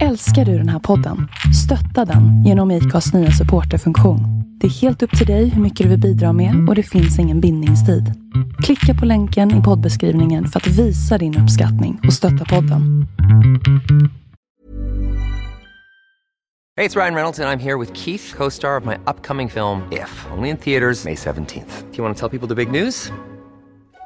Älskar du den här podden? Stötta den genom IKAs nya supporterfunktion. Det är helt upp till dig hur mycket du vill bidra med och det finns ingen bindningstid. Klicka på länken i poddbeskrivningen för att visa din uppskattning och stötta podden. Hej, det är Ryan Reynolds, och jag är här med Keith, co star of my upcoming film, If, only in theaters, May 17th. Do you want to tell people the big news?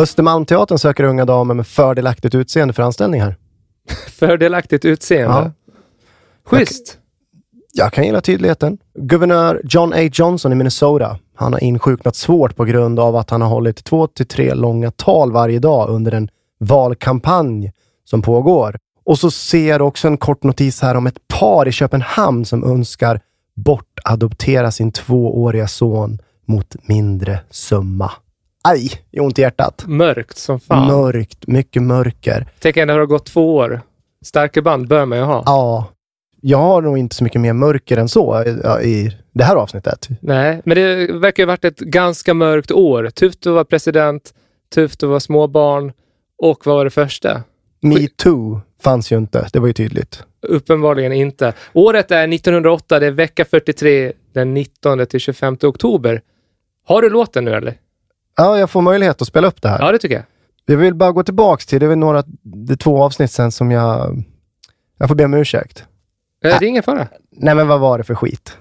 Östermalmteatern söker unga damer med fördelaktigt utseende för anställning här. Fördelaktigt utseende? Ja. Schysst. Jag, jag kan gilla tydligheten. Guvernör John A. Johnson i Minnesota. Han har insjuknat svårt på grund av att han har hållit två till tre långa tal varje dag under en valkampanj som pågår. Och så ser jag också en kort notis här om ett par i Köpenhamn som önskar bortadoptera sin tvååriga son mot mindre summa. Aj, i ont i hjärtat. Mörkt som fan. Mörkt, mycket mörker. Tänk har det gått två år. Starka band bör man ju ha. Ja. Jag har nog inte så mycket mer mörker än så i, i det här avsnittet. Nej, men det verkar ha varit ett ganska mörkt år. Tufft att vara president, tufft att vara småbarn och vad var det första? Metoo fanns ju inte, det var ju tydligt. Uppenbarligen inte. Året är 1908, det är vecka 43, den 19 till 25 oktober. Har du låten nu eller? Ja, jag får möjlighet att spela upp det här. Ja, det tycker jag. Jag vill bara gå tillbaka till, det är några, det är två avsnitt sen som jag... Jag får be om ursäkt. Äh, det är ingen fara. Nej, men vad var det för skit?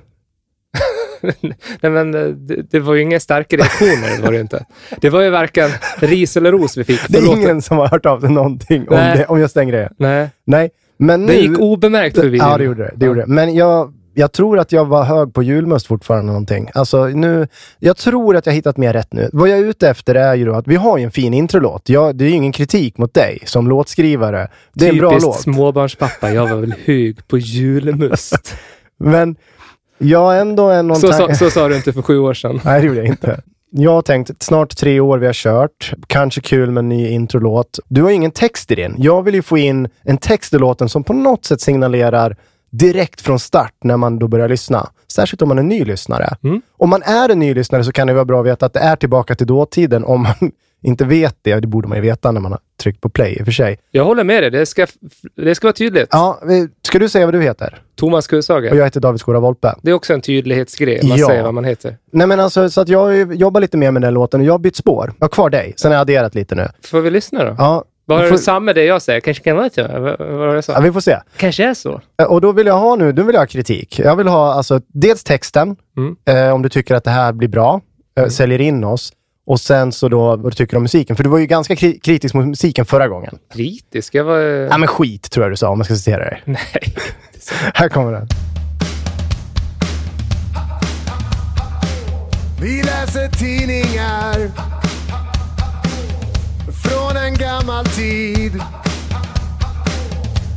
Nej, men eh, det, det, var ju inga starka reaktioner, var det inte. Det var ju varken ris eller ros vi fick. Det är ingen som har hört av sig någonting om, det, om just den grejen. Nej. Nej, men nu... Det gick obemärkt förbi. Ja, det gjorde det. det, gjorde det. Men jag, jag tror att jag var hög på julmust fortfarande någonting. Alltså nu, jag tror att jag hittat mer rätt nu. Vad jag är ute efter är ju då att vi har ju en fin introlåt. Jag, det är ju ingen kritik mot dig som låtskrivare. Det är Typiskt en bra låt. småbarnspappa. Jag var väl hög på julmust. Men jag ändå en... Någon så, så, så sa du inte för sju år sedan. Nej, det gjorde jag inte. Jag har tänkt, snart tre år vi har kört. Kanske kul med en ny introlåt. Du har ingen text i din. Jag vill ju få in en text i låten som på något sätt signalerar direkt från start när man då börjar lyssna. Särskilt om man är ny lyssnare. Mm. Om man är en ny lyssnare så kan det vara bra att veta att det är tillbaka till dåtiden om man inte vet det. Det borde man ju veta när man har tryckt på play i och för sig. Jag håller med dig. Det ska, det ska vara tydligt. Ja, ska du säga vad du heter? Thomas Kullsager. Och jag heter David Skora Volpe. Det är också en tydlighetsgrej. Man Ja. säger vad man heter. Nej men alltså, så att jag jobbat lite mer med den låten och jag har bytt spår. Jag har kvar dig. Sen har jag adderat lite nu. Får vi lyssna då? Ja, Var får- det samma det jag säger? Kanske kan vara så? Vad var det så? ja, vi får se. Kanske är så. Och då vill jag ha nu, då vill jag ha kritik. Jag vill ha alltså dels texten, Mm. eh, om du tycker att det här blir bra, eh, säljer in oss. Och sen så då vad du tycker om musiken. För du var ju ganska kri- kritisk mot musiken förra gången. Kritisk? Jag var... Ja men skit tror jag du sa om jag ska citera dig. Nej. Här kommer den. Vi läser tidningar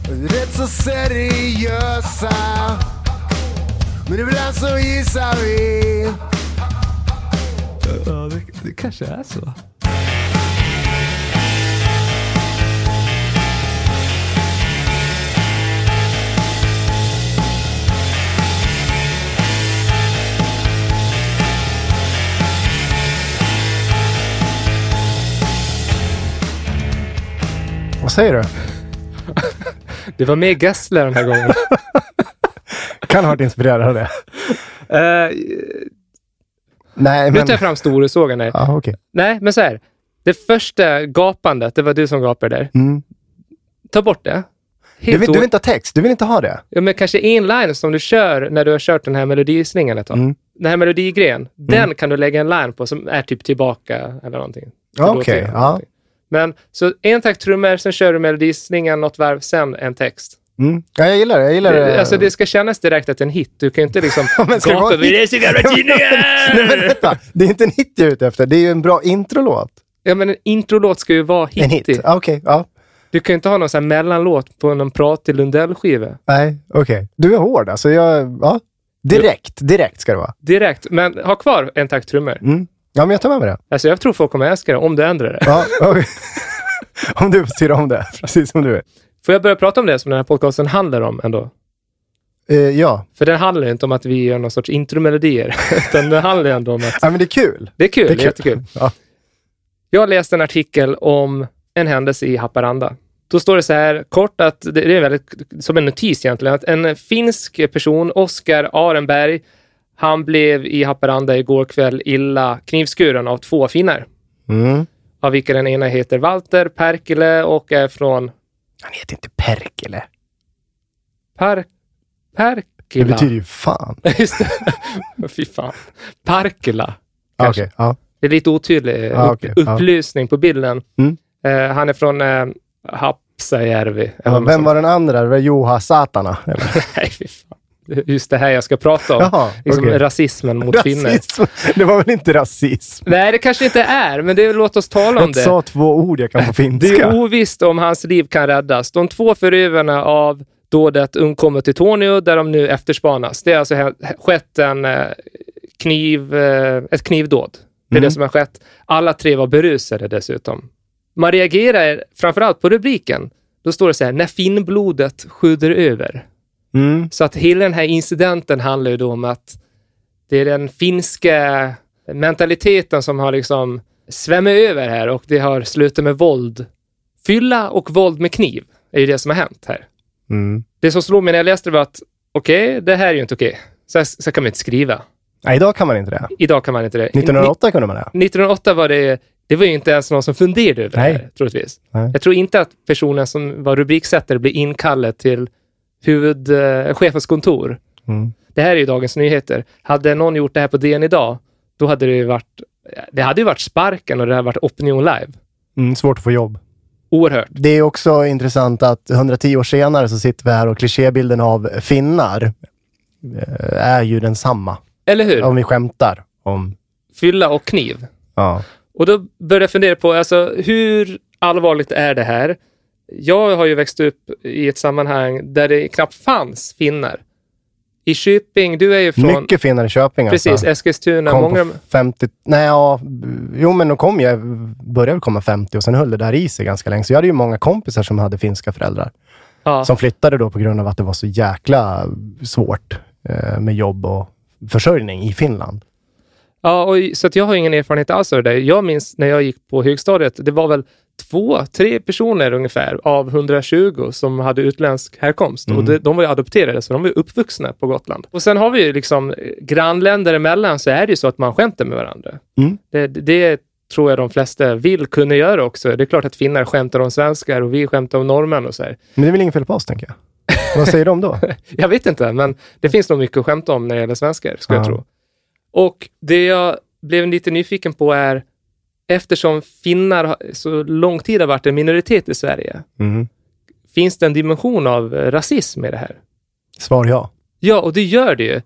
Rätt så seriösa. Men ibland så gissar vi. Ja, det, det kanske är så. Vad säger du? Det var mer Gessle den här gången. Kan ha varit inspirerad av det. Eh, Nej, nu men... tar jag fram storasågen här. Ja, okej. Nej, men så här. Det första gapandet, det var du som gapade där. Mm. Ta bort det. Du, vill, du vill inte ha text? Du vill inte ha det? Ja, men kanske en line som du kör när du har kört den här melodislingan ett tag. Mm. Den här melodigren, den kan du lägga en line på som är typ tillbaka eller någonting. Okej, eller ja. någonting. Men så en takt trummor, sen kör du melodislingan något varv, sen en text. Mm. Ja, jag gillar det. Jag gillar det. Alltså det ska kännas direkt att det är en hit. Du kan ju inte liksom men ska det är så jävla Nej, men vänta. Det är inte en hit jag är ute efter. Det är ju en bra introlåt. Ja, men en introlåt ska ju vara En hit. hittig. Ja, Okej, ja. Du kan ju inte ha någon sån mellanlåt på någon pratig Lundell-skiva. Nej, okej. Du är hård alltså. Jag, ja. Direkt, direkt ska det vara. Direkt. Men ha kvar en takt trummor. Mm. Ja, men jag tar med mig det. Alltså jag tror folk kommer älska det om du ändrar det. Ja, okej. om du styr om det, precis som du är. Får jag börja prata om det som den här podcasten handlar om ändå? Eh, ja. För den handlar ju inte om att vi gör någon sorts intromelodier, utan den handlar ju ändå om att ja, men det är kul. det är kul. Det är är jättekul. Ja. Jag läste en artikel om en händelse i Haparanda. Då står det så här kort att det är väldigt som en notis egentligen, att en finsk person, Oskar Arenberg, han blev i Haparanda igår kväll illa knivskuren av två finnar. Mm. Av vilka den ena heter Walter Perkele och är från Han heter inte Perkele. Par... Det Perkila. betyder ju fan. Just det. Fy fan. Parkela. Ja, kanske. Okej, ja. Det är lite otydlig Ja, upp, okej, ja. upplysning på bilden. Mm. Eh, han är från eh, Hapsajärvi. Ja, vem var den andra? Det var Juha Satana? Nej, fy fan. Det Just det här jag ska prata om. Jaha, liksom okej. rasismen mot. Rasism. Det var väl inte rasism? Nej, det kanske inte är, men det, låt oss tala om Jag det. sa två ord jag kan på Det finska. är ovisst om hans liv kan räddas. De två förövarna av dådet undkommer till Tornio där de nu efterspanas. Det har alltså skett en eh, kniv, eh, ett knivdåd. Det är Mm. det som har skett. Alla tre var berusade dessutom. Man reagerar framförallt på rubriken. Då står det så här, när finnblodet sjuder över. Mm. Så att hela den här incidenten handlar ju då om att det är den finska mentaliteten som har liksom svämmat över här och det har slutat med våld. Fylla och våld med kniv är ju det som har hänt här. Mm. Det som slog mig när jag läste det var att okej, det här är ju inte okej. Så, här- så kan man inte skriva. Nej, idag kan man inte det. Idag kan man inte det. 1908 kunde man det. 1908 var det, det var ju inte ens någon som funderade över Nej. det här, troligtvis. Nej. Jag tror inte att personen som var rubriksättare blev inkallad till huvudchefens kontor. Mm. Det här är ju Dagens Nyheter. Hade någon gjort det här på DN idag, då hade det ju varit, det hade ju varit sparken och det hade varit Opinion Live. Mm, svårt att få jobb. Oerhört. Det är också intressant att 110 år senare så sitter vi här och klichébilden av finnar eh, är ju densamma. Eller hur? Om vi skämtar om... Fylla och kniv. Ja. Och då började jag fundera på, alltså hur allvarligt är det här? Jag har ju växt upp i ett sammanhang där det knappt fanns finnar. I Köping, du är ju från... Mycket finnar i Köping Precis, alltså. Eskilstuna. Kom Många, på 50... Nej, ja. Jo, men de kom ju... Började komma 50 och sen höll det där i sig ganska länge. Så jag hade ju många kompisar som hade finska föräldrar. ja, Som flyttade då på grund av att det var så jäkla svårt eh, med jobb och försörjning i Finland. ja och, så jag har ingen erfarenhet alls av det där. Jag minns när jag gick på högstadiet, det var väl två, tre personer ungefär av 120 som hade utländsk härkomst. Och det, de var ju adopterade, så de var ju uppvuxna på Gotland. Och sen har vi ju liksom eh, grannländer emellan så är det ju så att man skämtar med varandra. Mm. Det, det tror jag de flesta vill kunna göra också. Det är klart att finnar skämtar om svenskar och vi skämtar om norrmän och så här. Men det är väl inget fel på oss, tänker jag. Vad säger de då? Jag vet inte, men det finns nog mycket att skämta om när det gäller svenskar, skulle jag Ja. tro. Och det jag blev lite nyfiken på är, eftersom finnar så lång tid har varit en minoritet i Sverige, Mm. finns det en dimension av rasism i det här? Svar ja. Ja, och det gör det ju.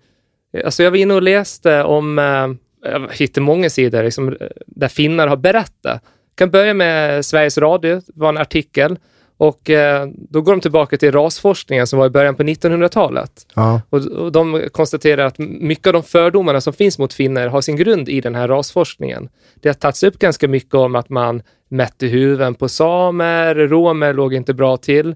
Alltså jag var inne och läste om, eh, jag hittade många sidor liksom, eh, där finnar har berättat. Jag kan börja med Sveriges Radio, det var en artikel. Och eh, då går de tillbaka till rasforskningen som var i början på 1900-talet. ja. Och, och de konstaterar att mycket av de fördomarna som finns mot finnar har sin grund i den här rasforskningen. Det har tagits upp ganska mycket om att man mätte huvuden på samer, romer låg inte bra till.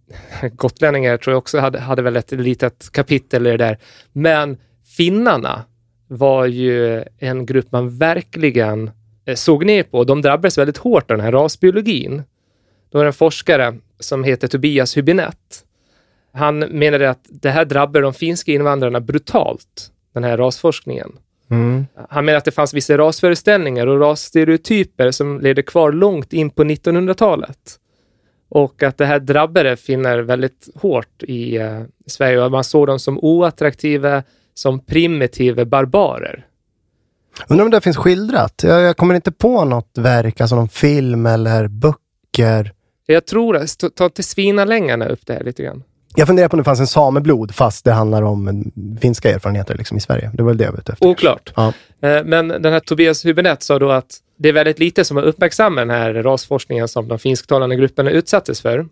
Gotlänningar tror jag också hade, hade väl ett litet kapitel i det där. Men finnarna var ju en grupp man verkligen eh, såg ner på. De drabbades väldigt hårt av den här rasbiologin. Då är det en forskare som heter Tobias Hübinette. Han menade att det här drabbar de finska invandrarna brutalt, den här rasforskningen. Mm. Han menar att det fanns vissa rasföreställningar och rasstereotyper som levde kvar långt in på 1900-talet. Och att det här drabbade finnar väldigt hårt i eh, Sverige och man såg dem som oattraktiva, som primitiva barbarer. Undrar om det finns skildrat? Jag, jag kommer inte på något verk, alltså någon film eller böcker. Jag tror, att- ta- inte svinalängarna upp det här lite grann. Jag funderar på om det fanns en sameblod, fast det handlar om finska erfarenheter liksom, i Sverige. Det var väl det jag var ute efter. Oklart. Ja. Eh, Men den här Tobias Hübinette sa då att det är väldigt lite som har uppmärksammat den här rasforskningen som de finsktalande grupperna utsattes för.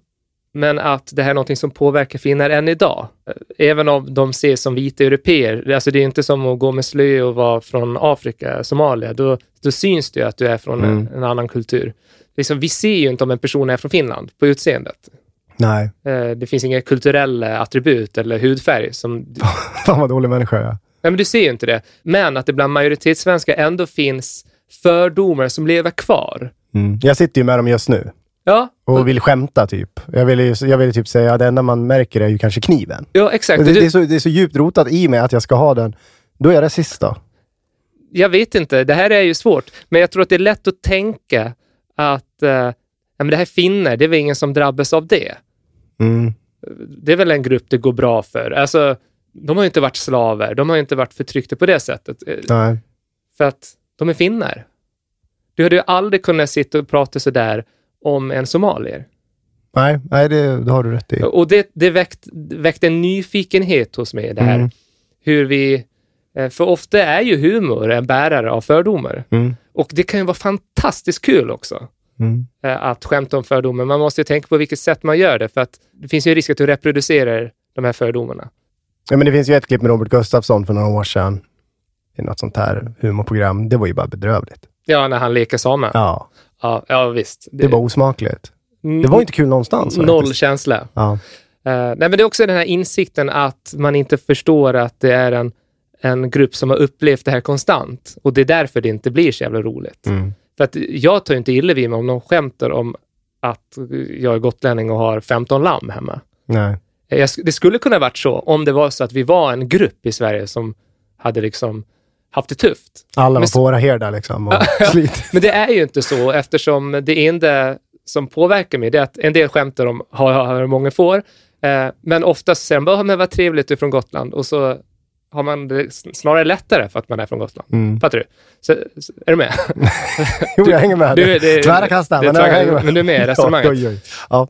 Men att det här är någonting som påverkar finnar än idag. Eh, Även om de ses som vita europeer. Alltså det är inte som att gå med slöja och vara från Afrika, Somalia. Då, då syns det ju att du är från en, en annan kultur. Liksom, vi ser ju inte om en person är från Finland på utseendet. Nej. Eh, Det finns inga kulturella attribut eller hudfärg som Fan vad dålig människa jag är. Nej, men du ser ju inte det. Men att det bland majoritetssvenskar ändå finns fördomar som lever kvar. Mm. Jag sitter ju med dem just nu Ja, och vill skämta typ. Jag vill, ju- jag vill typ säga att det enda man märker är ju kanske kniven. ja exakt. Det, det, är så, det är så djupt rotat i mig att jag ska ha den. Då är jag rasist då. jag vet inte, det här är ju svårt. Men jag tror att det är lätt att tänka att eh, ja, men det här är finnar, det är väl ingen som drabbas av det. Mm. Det är väl en grupp det går bra för. Alltså, de har ju inte varit slaver, de har ju inte varit förtryckta på det sättet. eh, Nej. För att de är finnar. Du hade ju aldrig kunnat sitta och prata så där om en somalier. Nej, nej det, det har du rätt i. Och det, det väckt, väckte en nyfikenhet hos mig, det här. Mm. Hur vi... eh, För ofta är ju humor en bärare av fördomar. Mm. Och det kan ju vara fantastiskt kul också. Mm. eh, Att skämta om fördomar. Man måste ju tänka på vilket sätt man gör det. För att det finns ju en risk att du reproducerar de här fördomarna. Ja, men det finns ju ett klipp med Robert Gustafsson för några år sedan. I något sånt här humorprogram. Det var ju bara bedrövligt. Ja, när han leker same. Ja, Ja, ja, visst. det var osmakligt. Det var inte kul någonstans. Noll faktiskt. känsla. Ja. Eh, nej, men det är också den här insikten att man inte förstår att det är en, en grupp som har upplevt det här konstant. Och det är därför det inte blir så jävla roligt. Mm. För att jag tar ju inte illa vid mig om någon skämtar om att jag är gotlänning och har 15 lamm hemma. Nej. Jag, det skulle kunna varit så om det var så att vi var en grupp i Sverige som hade liksom haft det tufft. Alla var Men- på våra herdar liksom och slit. Men det är ju inte så eftersom det enda som påverkar mig det är att en del skämtar om har många får. Eh, men oftast säger de bara, "Ja, men vad trevligt du är från Gotland och så har man det snarare lättare för att man är från Gotland. Mm. Fattar du? Så, är du med? Jo, jag hänger med. du- det- Tvära kastar, men jag hänger med. men du är med i resonemanget. Oj, oj, oj. Ja.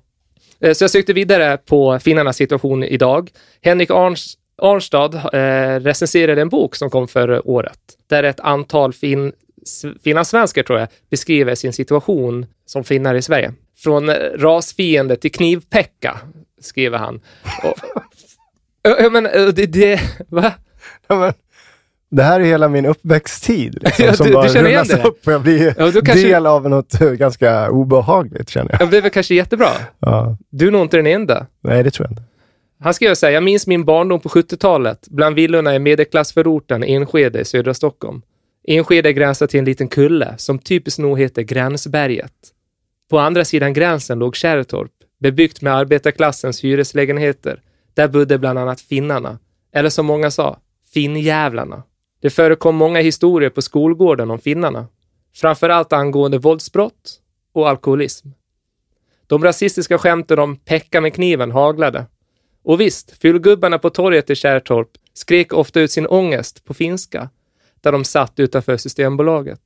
Eh, Så jag sökte vidare på finnarnas situation idag. Henrik Arns, Arnstad eh, recenserade en bok som kom förra året, där ett antal fin, s- finlandssvenskar, tror jag, beskriver sin situation som finnar i Sverige. Från eh, rasfiende till knivpekka, skriver han. Och, Ja, men eh, det, det, va? Ja, men, det här är hela min uppväxttid liksom, Ja, som du- bara du känner igen rullas det? upp jag blir Ja, kanske- del av något eh, ganska obehagligt känner jag. Ja, Det är väl kanske jättebra. Ja. Du är nog inte den enda. Nej, det tror jag inte. Han skrev så här, jag minns min barndom på 70-talet bland villorna i medelklassförorten Enskede i södra Stockholm. Enskede gränsar till en liten kulle som typiskt nog heter Gränsberget. På andra sidan gränsen låg Kärrtorp, bebyggt med arbetarklassens hyreslägenheter. Där bodde bland annat finnarna, eller som många sa, finnjävlarna. Det förekom många historier på skolgården om finnarna, framförallt angående våldsbrott och alkoholism. De rasistiska skämten om pecka med kniven haglade. Och visst, fyllgubbarna på torget i Kärrtorp skrek ofta ut sin ångest på finska, där de satt utanför Systembolaget.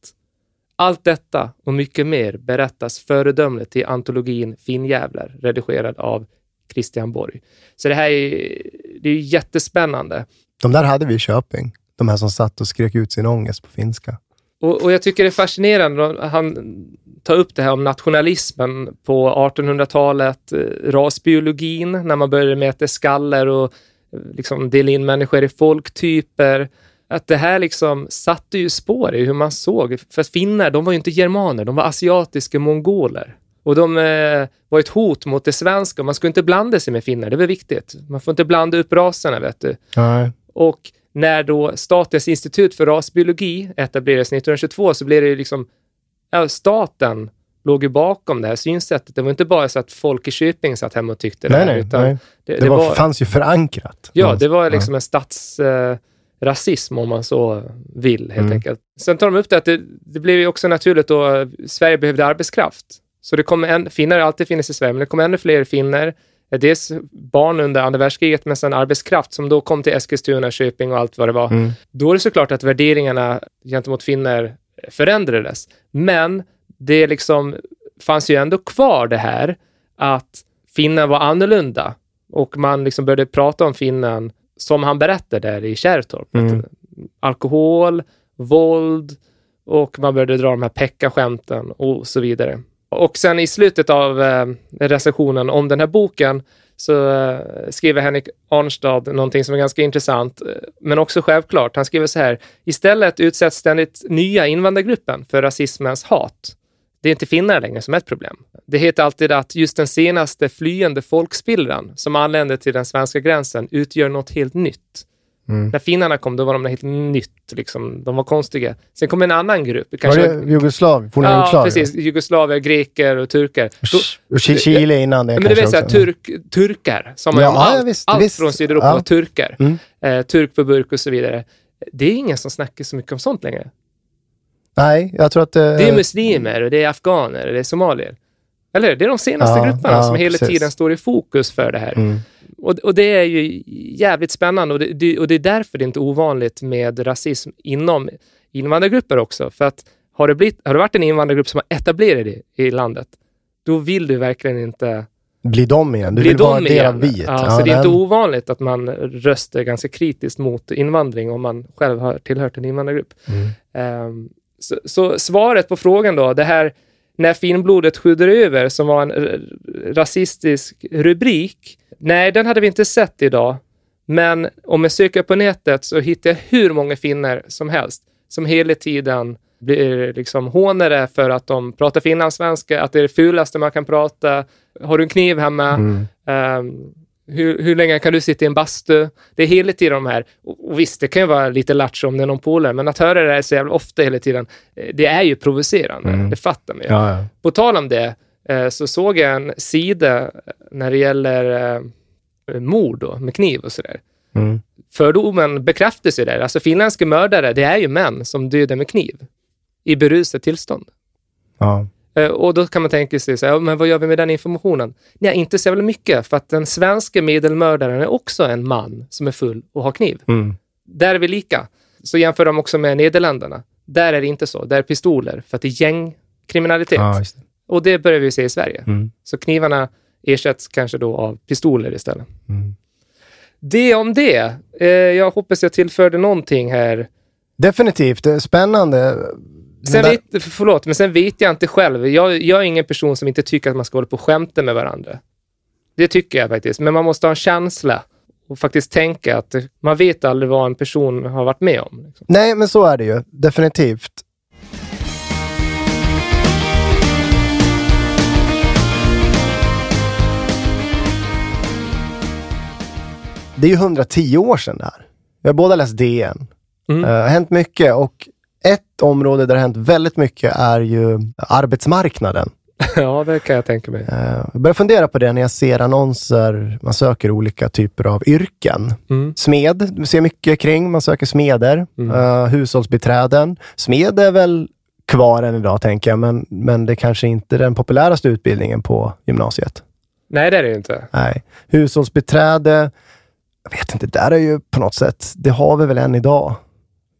Allt detta och mycket mer berättas föredömligt i antologin Finnjävlar, redigerad av Christian Borg. Så det här är, det är jättespännande. De där hade vi i Köping. De här som satt och skrek ut sin ångest på finska. Och, och jag tycker det är fascinerande, han tar upp det här om nationalismen på 1800-talet, eh, rasbiologin, när man började mäta skaller och eh, liksom dela in människor i folktyper. Att det här liksom satte ju spår i hur man såg. För finnar, de var ju inte germaner, de var asiatiska mongoler. Och de eh, var ett hot mot det svenska. Man skulle inte blanda sig med finnar, det var viktigt. Man får inte blanda upp raserna, vet du. Nej. Och när då Statens institut för rasbiologi etablerades 1922 så blev det ju liksom ja, staten låg ju bakom det här synsättet. Det var inte bara så att folk i Köping satt hemma och tyckte det Nej, här, nej, utan nej. Det, Det, det var, var, fanns ju förankrat. ja, det var liksom en statsrasism om man så vill helt Mm. enkelt. Sen tar de upp det att det, det blev ju också naturligt då, Sverige behövde arbetskraft. Så det kommer en, finnar har alltid funnits i Sverige, men det kom ännu fler finner. Eh, Dels barn under andra världskriget, men sen arbetskraft som då kom till Eskilstuna, Köping och allt vad det var. Mm. Då är det såklart att värderingarna gentemot finner förändrades. Men det liksom fanns ju ändå kvar det här att finnar var annorlunda och man liksom började prata om finnen som han berättade där i Kärrtorp. Mm. Alkohol, våld och man började dra de här Pekka-skämten och så vidare. Och sen i slutet av eh, recensionen om den här boken så eh, skriver Henrik Arnstad någonting som är ganska intressant, eh, men också självklart. Han skriver så här, istället utsätts ständigt nya invandrargruppen för rasismens hat. Det är inte finnar längre som är ett problem. Det heter alltid att just den senaste flyende folkspillran som anlände till den svenska gränsen utgör något helt nytt. Mm. När finnarna kom, då var de helt nytt. Liksom. De var konstiga. Sen kom en annan grupp. Var Kanske, det Jugoslav? Forna ja, Jugoslavien? precis. Jugoslaver, greker och turkar. Och Chi- Chile innan det men kanske är så här, turk, turkar, sa man Ja, om ja, allt, visst, allt visst. från Sydeuropa Ja. var turkar. Mm. Eh, turk på burk och så vidare. Det är ingen som snackar så mycket om sånt längre. Nej, jag tror att... eh, Det är muslimer, och det är afghaner, och det är somalier. Eller? Det är de senaste Ja, grupperna som hela precis. tiden står i fokus för det här. Mm. Och, och det är ju jävligt spännande och det, det, och det är därför det är inte ovanligt med rasism inom invandrargrupper också. För att har det, blivit, har det varit en invandrargrupp som har etablerat det i landet, då vill du verkligen inte Bli dem igen. Du bli vill vara dem en del igen. av viet. Ja, så det är den- inte ovanligt att man röstar ganska kritiskt mot invandring om man själv har tillhört en invandrargrupp. Mm. Ehm, så, så svaret på frågan då, det här när finblodet sjuder över, som var en rasistisk rubrik. Nej, den hade vi inte sett idag. Men om jag söker på nätet så hittar jag hur många finnar som helst som hela tiden blir liksom hånade för att de pratar finlandssvenska, att det är det fulaste man kan prata. Har du en kniv hemma? Mm. Ehm, hur, hur länge kan du sitta i en bastu? Det är hela tiden de här, och, visst det kan ju vara lite lattjo om det är någon polare, men att höra det här så jävla ofta hela tiden, eh, det är ju provocerande. Mm. Det fattar man ju. Ja, ja. På tal om det, eh, så såg jag en sida när det gäller eh, mord då, med kniv och sådär. Mm. Fördomen bekräftas ju där. Alltså finländska mördare, det är ju män som dödar med kniv i berusat tillstånd. ja. Eh, Och då kan man tänka sig, så här, men vad gör vi med den informationen? Nej, inte så jävla mycket, för att den svenska medelmördaren är också en man som är full och har kniv. Mm. Där är vi lika. Så jämför de också med Nederländerna. Där är det inte så. Där är pistoler, för att det är gängkriminalitet. just det. Och det börjar vi se i Sverige. Mm. Så knivarna ersätts kanske då av pistoler istället. Mm. Det om det. Eh, jag hoppas jag tillförde någonting här. Definitivt. Spännande. Sen där- vet, förlåt, men sen vet jag inte själv. Jag, jag är ingen person som inte tycker att man ska hålla på och skämta med varandra. Det tycker jag faktiskt. Men man måste ha en känsla och faktiskt tänka att man vet aldrig vad en person har varit med om. Liksom. Nej, men så är det ju. Definitivt. Det är ju 110 år sedan det här. Vi har båda läst DN. Mm. Eh, Det har hänt mycket och område där det har hänt väldigt mycket är ju arbetsmarknaden. ja, det kan jag tänka mig. Eh, Jag börjar fundera på det när jag ser annonser. Man söker olika typer av yrken. Mm. Smed, ser mycket kring. Man söker smeder. Mm. Uh, hushållsbiträden. Smed är väl kvar än idag, tänker jag, men, men det kanske inte är den populäraste utbildningen på gymnasiet. Nej, det är det ju inte. Nej. Hushållsbiträde, jag vet inte, där är ju på något sätt, det har vi väl än idag.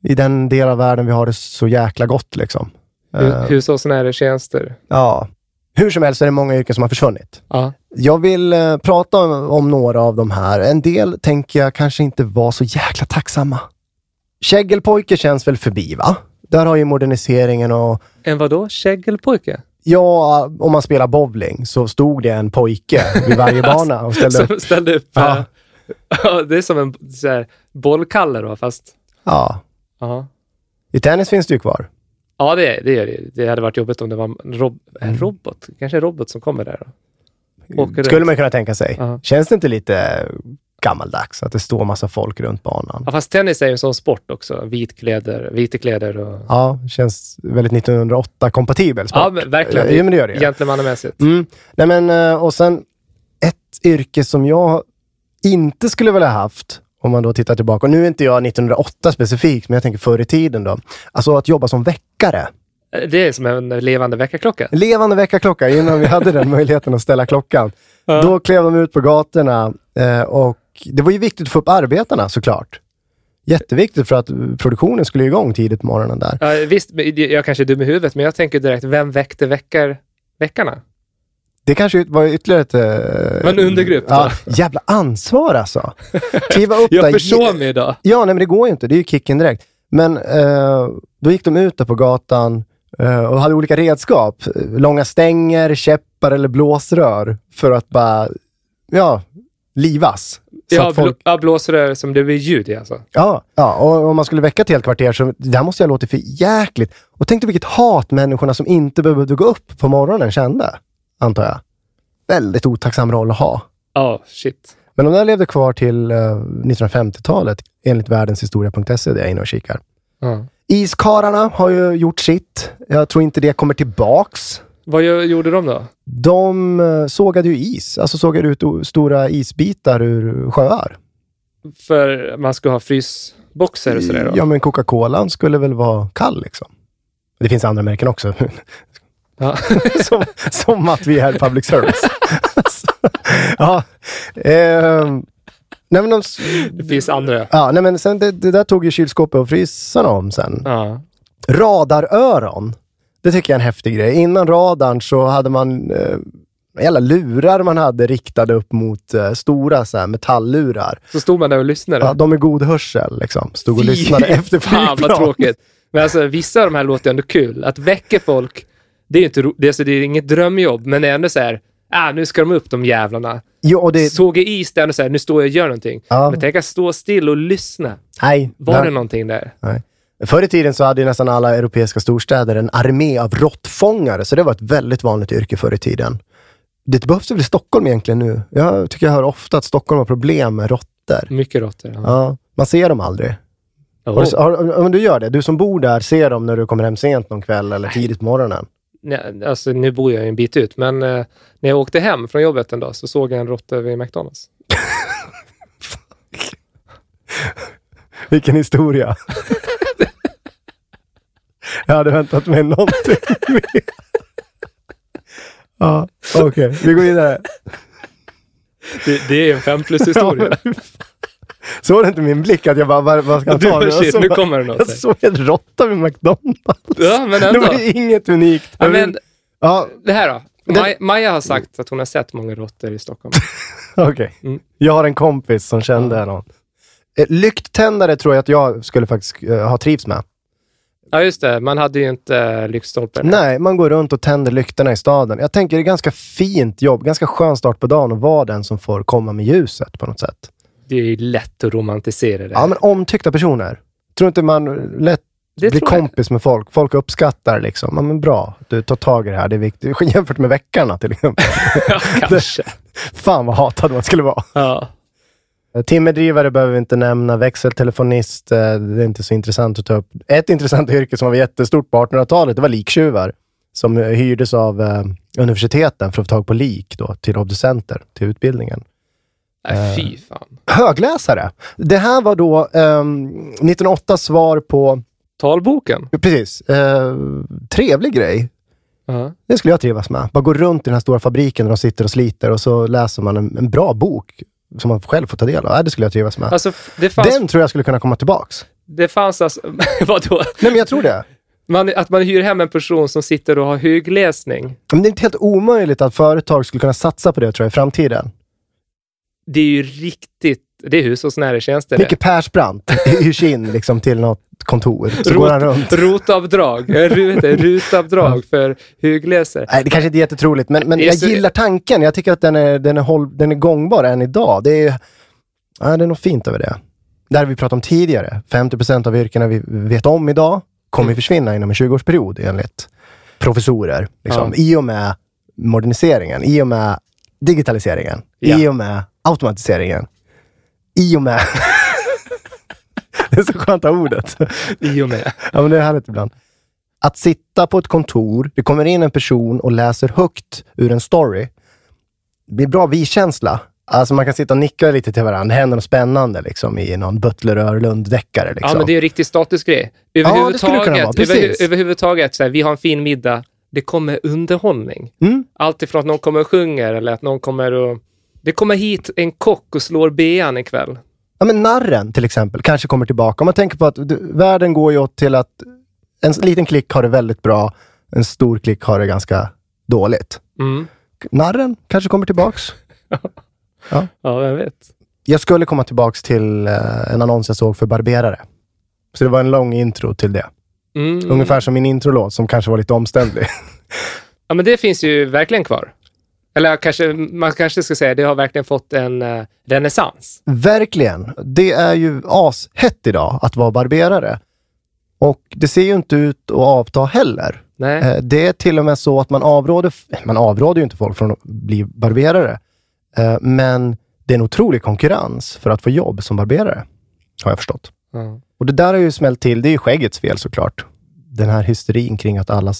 I den del av världen vi har det så jäkla gott liksom. Eh, Hushållsnära tjänster. ja. Hur som helst är det många yrken som har försvunnit. Ja. Jag vill eh, prata om, om några av de här. En del tänker jag kanske inte var så jäkla tacksamma. Käggelpojke känns väl förbi, va? Där har ju moderniseringen och En vadå? Käggelpojke? Ja, om man spelar bowling så stod det en pojke vid varje bana och ställde upp. Ställde upp. Ja. Ja, det är som en så här, bollkalle då, fast... Ja. Ja, I tennis finns det ju kvar. ja det, det gör det. Det hade varit jobbigt om det var en, rob en Mm. robot. Kanske en robot som kommer där då. Åker Skulle runt. man kunna tänka sig. Ja. Känns det inte lite gammaldags. Att det står massa folk runt banan. Ja, fast tennis är ju en sån sport också. Vitkläder, vita kläder och... Ja, känns väldigt 1908-kompatibel sport. Ja, men verkligen. Ja, men det gör det. Gentlemannamässigt. Mm. Nej, men, eh, och sen ett yrke som jag inte skulle vilja haft, om man då tittar tillbaka. Och nu är inte jag 1908 specifikt, men jag tänker förr i tiden då. Alltså att jobba som väckare. Det är som en levande väckarklocka. Levande väckarklocka, innan vi hade den möjligheten att ställa klockan. Ja. Då klev de ut på gatorna eh, och det var ju viktigt att få upp arbetarna såklart. Jätteviktigt för att produktionen skulle igång tidigt på morgonen där. Ja, visst, jag kanske är dum i huvudet, men jag tänker direkt, vem väckte väckar, väckarna? Det kanske var ytterligare ett... eh, Men undergrupp då? Ja, jävla ansvar alltså. Kliva upp Jag där. förstår mig idag. Ja, nej, men det går ju inte. Det är ju kicken direkt. Men eh, då gick de ut där på gatan eh, och hade olika redskap. Långa stänger, käppar eller blåsrör för att bara, ja, livas. Så Ja, folk, ja, blåsrör som det blir ljud i alltså. ja, ja, och om man skulle väcka ett helt kvarter så det här måste jag låta för jäkligt. Och tänk dig vilket hat människorna som inte behövde gå upp på morgonen kände, antar jag. Väldigt otacksam roll att ha. Ja, shit. Men de där levde kvar till eh, 1950-talet enligt världenshistoria.se där jag är inne och kikar. Ja. Iskararna har ju gjort sitt. Jag tror inte det kommer tillbaks. Vad gjorde de då? De eh, sågade ju is, alltså sågade ut stora isbitar ur sjöar. För man ska ha frysboxar och sådär då? Ja, men Coca-Colan skulle väl vara kall liksom. Det finns andra märken också. Ja. som, som att vi är public service. ja. ehm, nej, men de, Det finns andra. ja, nej, men sen det, det där tog ju kylskåpet och frysarna om sen. Ja. Radaröron. Det tycker jag är en häftig grej. Innan radarn så hade man eh, jävla lurar man hade riktade upp mot eh, stora så här, metalllurar. Så stod man där och lyssnade. Ja, de är god hörsel liksom. Stod och Fy lyssnade efter Fan vad flygplan. tråkigt. Men alltså vissa av de här låter ändå kul. Att väcka folk, det är inte det alltså, det är inget drömjobb, men ändå så här, ah, nu ska de upp de jävlarna. Jo, och det, Såg i is, det är ändå så här, nu står jag och gör någonting. Ja. Men tänk att stå still och lyssna. nej, Var nej, det någonting där? nej. Förr i tiden så hade ju nästan alla europeiska storstäder en armé av råttfångare, så det var ett väldigt vanligt yrke förr i tiden. Det behövs väl i Stockholm egentligen nu? Jag tycker jag hör ofta att Stockholm har problem med råttor. Mycket råttor. Ja. Ja, man ser dem aldrig. Oh. Har du, har, om du gör det, du som bor där, ser dem när du kommer hem sent någon kväll eller tidigt på morgonen? Nej, alltså, nu bor jag ju en bit ut, men eh, när jag åkte hem från jobbet en dag så såg jag en råtta vid McDonalds. Vilken historia. jag hade väntat mig någonting mer. ja, okej. Vi går vidare. Det, det är en fem plus historia. Såg du inte min blick att jag bara, vad, vad ska jag Du ta? Jag shit, såg nu kommer det något Jag såg en råtta vid McDonalds. ja, men Det ändå. var ju inget unikt. Ja, men, Ja, det här då? Maj, Maja har sagt att hon har sett många råttor i Stockholm. okej. Mm. Jag har en kompis som kände någon. Eh, Lykttändare tror jag att jag skulle faktiskt eh, ha trivts med. Ja, just det. Man hade ju inte uh, lyktstolpar. Nej, man går runt och tänder lyktorna i staden. Jag tänker det är ganska fint jobb, ganska skön start på dagen att vara den som får komma med ljuset på något sätt. Det är lätt att romantisera det. Ja, men omtyckta personer. Tror inte man lätt det blir tror jag. kompis med folk? Folk uppskattar liksom, ja men bra, du tar tag i det här, det är viktigt. Jämfört med veckarna till exempel. Ja, kanske. Fan vad hatad man skulle vara. Ja. Timmerdrivare behöver vi inte nämna, växeltelefonist, det är inte så intressant att ta upp. Ett intressant yrke som var jättestort på 1800-talet, det var liktjuvar. Som hyrdes av eh, universiteten för att få tag på lik då, till obducenter, till utbildningen. Nej, fy fan. Högläsare. Det här var då um, 1908 svar på, Talboken. precis, eh, trevlig grej. Ja. Det skulle jag trivas med. Bara gå runt i den här stora fabriken där de sitter och sliter och så läser man en, en bra bok som man själv får ta del av. Det skulle jag trivas med. Alltså, fanns... Den tror jag skulle kunna komma tillbaks. Det fanns alltså... vadå? Nej, men jag tror det. Man, att man hyr hem en person som sitter och har högläsning. Men det är inte helt omöjligt att företag skulle kunna satsa på det tror jag i framtiden. Det är ju riktigt... Det är hushållsnära tjänster. det. Micke Persbrandt hyrs in liksom till något kontor. Så går han runt. Rotavdrag. Eh, Rutavdrag för högläsare. Nej, det kanske inte är jättetroligt, men, men jag gillar tanken. Jag tycker att den är, den är, håll, den är gångbar än idag. Det är, ja, det är något fint över det. Det här vi pratade om tidigare. 50% av yrkena vi vet om idag kommer Mm. försvinna inom en 20-årsperiod enligt professorer. Liksom, I och med moderniseringen, i och med digitaliseringen, Ja. i och med automatiseringen. I och med. det är så skönt att ha ordet. I och med. Ja, men det är härligt ibland. Att sitta på ett kontor, det kommer in en person och läser högt ur en story. Det blir bra vi-känsla. Alltså man kan sitta och nicka lite till varandra. Det händer något spännande liksom, i någon Butler Örlund-deckare. Liksom. Ja, men det är en riktig statusgrej. Ja, det skulle. Överhuvudtaget, över, överhuvudtaget så här, vi har en fin middag. Det kommer underhållning. Mm. Allt ifrån att någon kommer och sjunger eller att någon kommer och... Det kommer hit en kock och slår bean ikväll. Ja, men narren till exempel kanske kommer tillbaka. Om man tänker på att du, världen går ju åt till att en liten klick har det väldigt bra, en stor klick har det ganska dåligt. Mm. Narren kanske kommer tillbaks. Ja, vem vet. Jag skulle komma tillbaks till eh, en annons jag såg för barberare. Så det var en lång intro till det. Mm. Ungefär som min introlåt som kanske var lite omständlig. Ja, men det finns ju verkligen kvar. Eller kanske, man kanske ska säga det har verkligen fått en uh, renässans. Verkligen. Det är ju ashett idag att vara barberare. Och det ser ju inte ut att avta heller. Nej. Eh, Det är till och med så att man avråder, man avråder ju inte folk från att bli barberare. Eh, Men det är en otrolig konkurrens för att få jobb som barberare, har jag förstått. Ja. Och det där har ju smällt till. Det är ju skäggets fel såklart. Den här hysterin kring att alla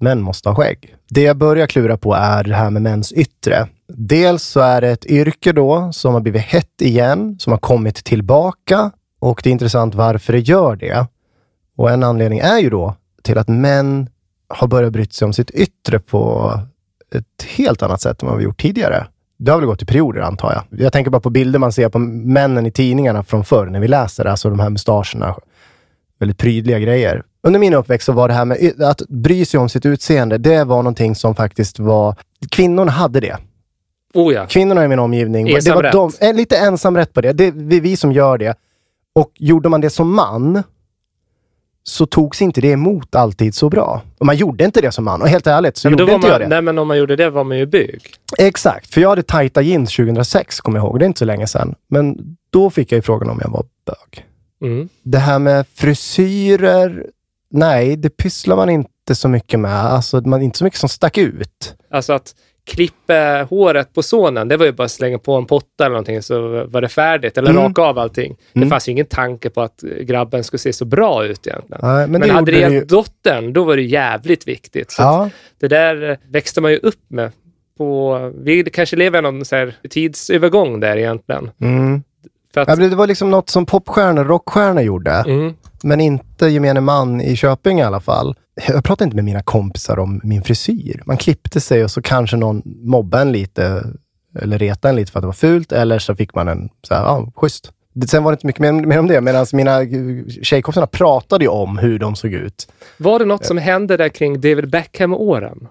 män måste ha skägg. Det jag börjar klura på är det här med mäns yttre. Dels så är det ett yrke då som har blivit hett igen, som har kommit tillbaka. Och det är intressant varför det gör det. Och en anledning är ju då till att män har börjat bry sig om sitt yttre på ett helt annat sätt än vad vi gjort tidigare. Det har väl gått i perioder antar jag. Jag tänker bara på bilder man ser på männen i tidningarna från förr när vi läser, alltså de här mustascherna. Väldigt prydliga grejer. Under min uppväxt så var det här med att bry sig om sitt utseende, det var någonting som faktiskt var... Kvinnorna hade det. Oh ja. Kvinnorna i min omgivning, det var Ensamrätt. de, eh, lite ensamrätt på det. Det är vi, som gör det. Och gjorde man det som man, så togs inte det emot alltid så bra. Och man gjorde inte det som man. Och helt ärligt så men gjorde inte jag man, det. nej, men om man gjorde det var man ju bög. Exakt, för jag hade tajta jeans 2006, kommer jag ihåg. Det är inte så länge sedan. Men då fick jag ju frågan om jag var bög. Mm. Det här med frisyrer, nej, det pysslar man inte så mycket med. Alltså, man inte så mycket som stack ut. Alltså att klippa håret på sonen, det var ju bara att slänga på en potta eller någonting så var det färdigt. Eller Mm. raka av allting. Det Mm. fanns ju ingen tanke på att grabben skulle se så bra ut egentligen. Nej, men Men, det hade det det ju- gällt dottern, då var det jävligt viktigt. Så Ja, Det där växte man ju upp med. På, vi kanske lever i någon tidsövergång där egentligen. mm. Att, ja, det var liksom något som popstjärnor, rockstjärnor gjorde. mm, Men inte gemene man i Köping i alla fall. Jag pratade inte med mina kompisar om min frisyr. Man klippte sig och så kanske någon mobbade en lite, eller retade en lite för att det var fult, eller så fick man en så här, ja, schysst. Sen var det inte mycket mer, mer om det, medan mina eh, tjejkompisarna pratade om hur de såg ut. var det något som hände där kring David Beckham-åren?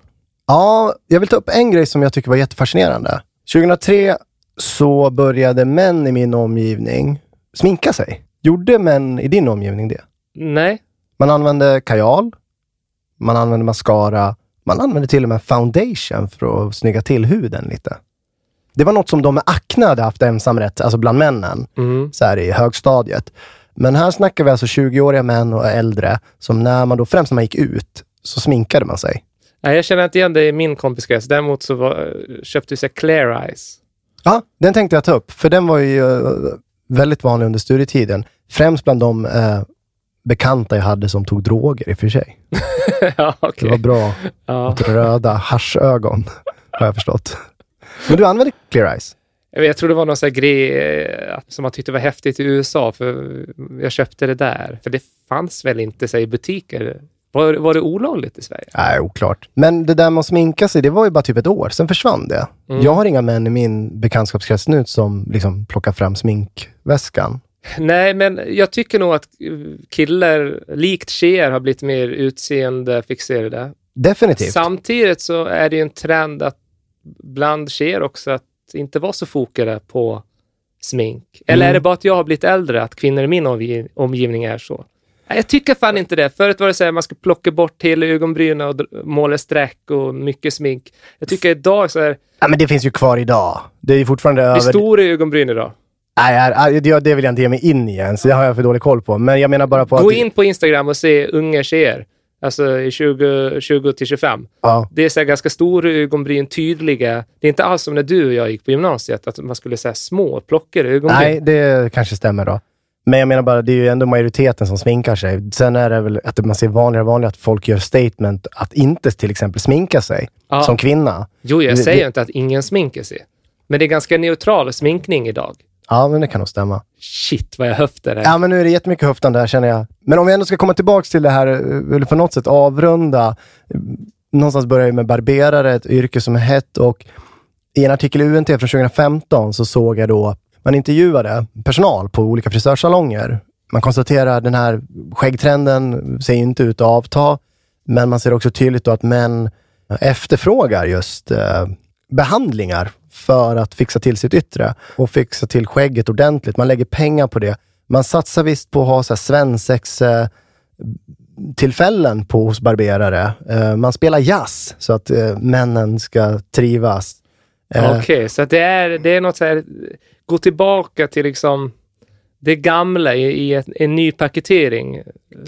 Ja, jag vill ta upp en grej som jag tycker var jättefascinerande. 2003 så började män i min omgivning sminka sig. Gjorde män i din omgivning det? Nej. Man använde kajal, man använde mascara, man använde till och med foundation för att snygga till huden lite. Det var något som de med akne hade haft ensamrätt, alltså bland männen, Mm. så här i högstadiet. Men här snackar vi alltså 20-åriga män och äldre, som när man då, främst när man gick ut, så sminkade man sig. Nej, jag känner inte igen det i min kompiskrets. Däremot så var, köpte vi Clear Eyes. Ja, den tänkte jag ta upp, för den var ju eh, väldigt vanlig under studietiden. Främst bland de eh, bekanta jag hade som tog droger i och för sig. ja, Det okej. var bra Ja. röda haschögon, har jag förstått. Men du använder clear eyes? Jag, tror det var någon sån grej eh, som man tyckte var häftigt i USA, för jag köpte det där. För det fanns väl inte så i butiker? Var, var det olagligt i Sverige? Nej, oklart. Men det där med att sminka sig, det var ju bara typ ett år. Sen försvann det. Mm. Jag har inga män i min bekantskapskrets nu som liksom plockar fram sminkväskan. Nej, men jag tycker nog att killar, likt tjejer, har blivit mer utseendefixerade. Definitivt. Samtidigt så är det ju en trend att bland tjejer också att inte vara så fokade på smink. Eller Mm. är det bara att jag har blivit äldre, att kvinnor i min omgiv- omgivning är så? Jag tycker fan inte det. Förut var det så här, man skulle plocka bort hela ögonbrynen och måla streck och mycket smink. Jag tycker idag så är ja, men det finns ju kvar idag. Det är ju fortfarande över... stora ögonbryn idag. Nej, det, det vill jag inte ge mig in i ens. Det har jag för dålig koll på. Men jag menar bara på Gå att... in på Instagram och se unga tjejer. Alltså i 20, 20 till 25. Ja. Det är så här ganska stora ögonbryn, tydliga. Det är inte alls som när du och jag gick på gymnasiet, att man skulle säga små plockor ögonbryn. Nej, det kanske stämmer då. Men jag menar bara, det är ju ändå majoriteten som sminkar sig. Sen är det väl att man ser vanligare och vanligare att folk gör statement att inte till exempel sminka sig Ja. som kvinna. Jo, jag Det- säger det- inte att ingen sminkar sig. Men det är ganska neutral sminkning idag. Ja, men det kan nog stämma. Shit vad jag höftar här. Ja, men nu är det jättemycket höftande här känner jag. Men om vi ändå ska komma tillbaka till det här, eh, eller på något sätt avrunda. Någonstans börjar ju med barberare, ett yrke som är hett och i en artikel i UNT från 2015 så såg jag då, man intervjuade personal på olika frisörsalonger. Man konstaterar att den här skäggtrenden ser inte ut att avta, men man ser också tydligt då att män efterfrågar just eh, behandlingar för att fixa till sitt yttre och fixa till skägget ordentligt. Man lägger pengar på det. Man satsar visst på att ha så här svensex eh, tillfällen på hos barberare. Eh, man spelar jazz så att eh, männen ska trivas. Eh, Okej, så att det är, det är något så här, gå tillbaka till liksom det gamla i, i ett, en ny paketering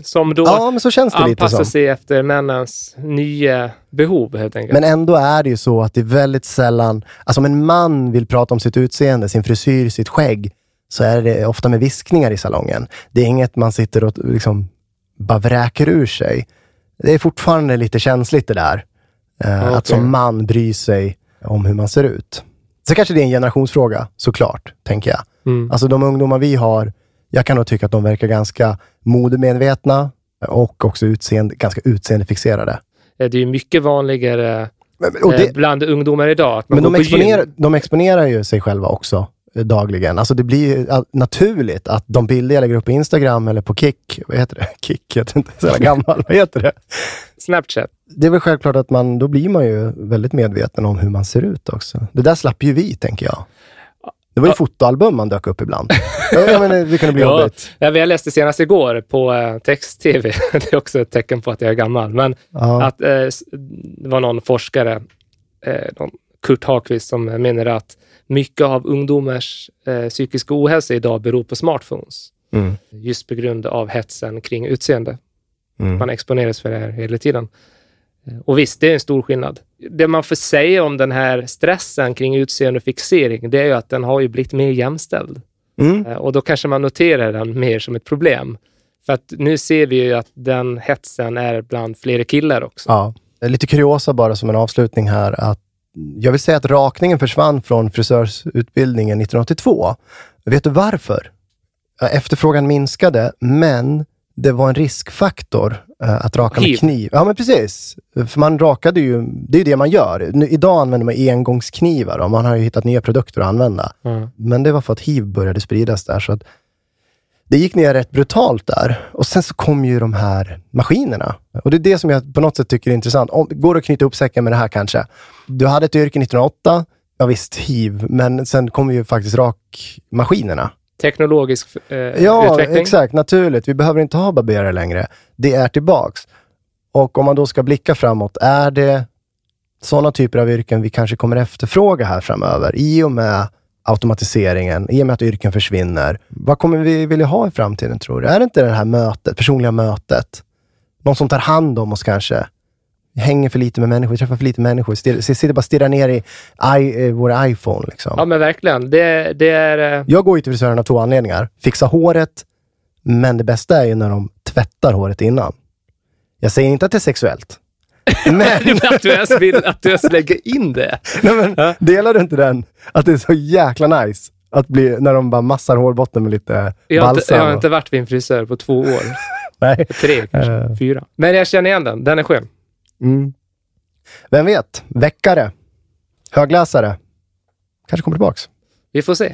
som då Ja, anpassar sig efter männens nya behov helt enkelt. Men ändå är det ju så att det är väldigt sällan, alltså om en man vill prata om sitt utseende, sin frisyr, sitt skägg, så är det ofta med viskningar i salongen. Det är inget man sitter och liksom bara vräker ur sig. Det är fortfarande lite känsligt det där. Eh, Okej. Att som man bry sig om hur man ser ut. Så kanske det är en generationsfråga, såklart, tänker jag. Mm. Alltså de ungdomar vi har, jag kan nog tycka att de verkar ganska modemedvetna och också utseende, ganska utseendefixerade. det är ju mycket vanligare Och det, eh, bland ungdomar idag Men de exponerar, de exponerar ju sig själva också eh, dagligen. Alltså det blir naturligt att de bilder jag lägger upp på Instagram eller på Kik, vad heter det? Kik, jag vet inte, så gammal, vad heter det? Snapchat. Det är väl självklart att man, då blir man ju väldigt medveten om hur man ser ut också. Det där slapp ju vi, tänker jag. Det var ju fotoalbum man dök upp ibland. jag menar, det kunde bli Ja, jobbigt. ja, jag läste senast igår på eh, text-tv. det är också ett tecken på att jag är gammal. Men Ja. att eh, det var någon forskare, eh, någon Kurt Hakvist, som menar att mycket av ungdomars eh, psykiska ohälsa idag beror på smartphones. Mm. Just på grund av hetsen kring utseende. Mm. Man exponeras för det här hela tiden. Eh, Och visst, det är en stor skillnad. Det man får säga om den här stressen kring utseende och fixering, det är ju att den har ju blivit mer jämställd. Mm. Eh, Och då kanske man noterar den mer som ett problem. För att nu ser vi ju att den hetsen är bland flera killar också. Ja. Lite kuriosa bara som en avslutning här. Att jag vill säga att rakningen försvann från frisörsutbildningen 1982. Vet du varför? Efterfrågan minskade, men det var en riskfaktor eh, att raka med kniv. Ja, men precis. För man rakade ju, det är ju det man gör. Nu, idag använder man engångsknivar och man har ju hittat nya produkter att använda. Ja. Men det var för att hiv började spridas där. Så att det gick ner rätt brutalt där. Och sen så kom ju de här maskinerna. Och det är det som jag på något sätt tycker är intressant. Om, går det att knyta upp säcken med det här kanske? Du hade ett yrke 1908, ja visst, hiv, men sen kom ju faktiskt rakmaskinerna. Teknologisk eh, Ja, utveckling. exakt. Naturligt. Vi behöver inte ha barberare längre. Det är tillbaks. Och om man då ska blicka framåt, är det sådana typer av yrken vi kanske kommer efterfråga här framöver i och med automatiseringen, i och med att yrken försvinner. Vad kommer vi vilja ha i framtiden tror du? Är det inte det här mötet, personliga mötet? Någon som tar hand om oss kanske? Hänger för lite med människor, träffar för lite människor. Stirr- Sitter bara stirrar ner i i, eh, våra iPhone. Liksom. Ja, men verkligen. Det, det är... eh, Jag går ju till frisören av två anledningar. Fixa håret, men det bästa är ju när de tvättar håret innan. Jag säger inte att det är sexuellt. Men, att, du ens vill, att du ens lägger in det. nej, men delar du inte den? Att det är så jäkla nice att bli, när de bara massar hårbotten med lite Jag har, inte, balsam. jag har inte varit vid en frisör på två år. Nej. Tre kanske, Eh. fyra. Men jag känner igen den. Den är skön. Mm. Vem vet? Väckare. Högläsare. Kanske kommer tillbaks. Vi får se.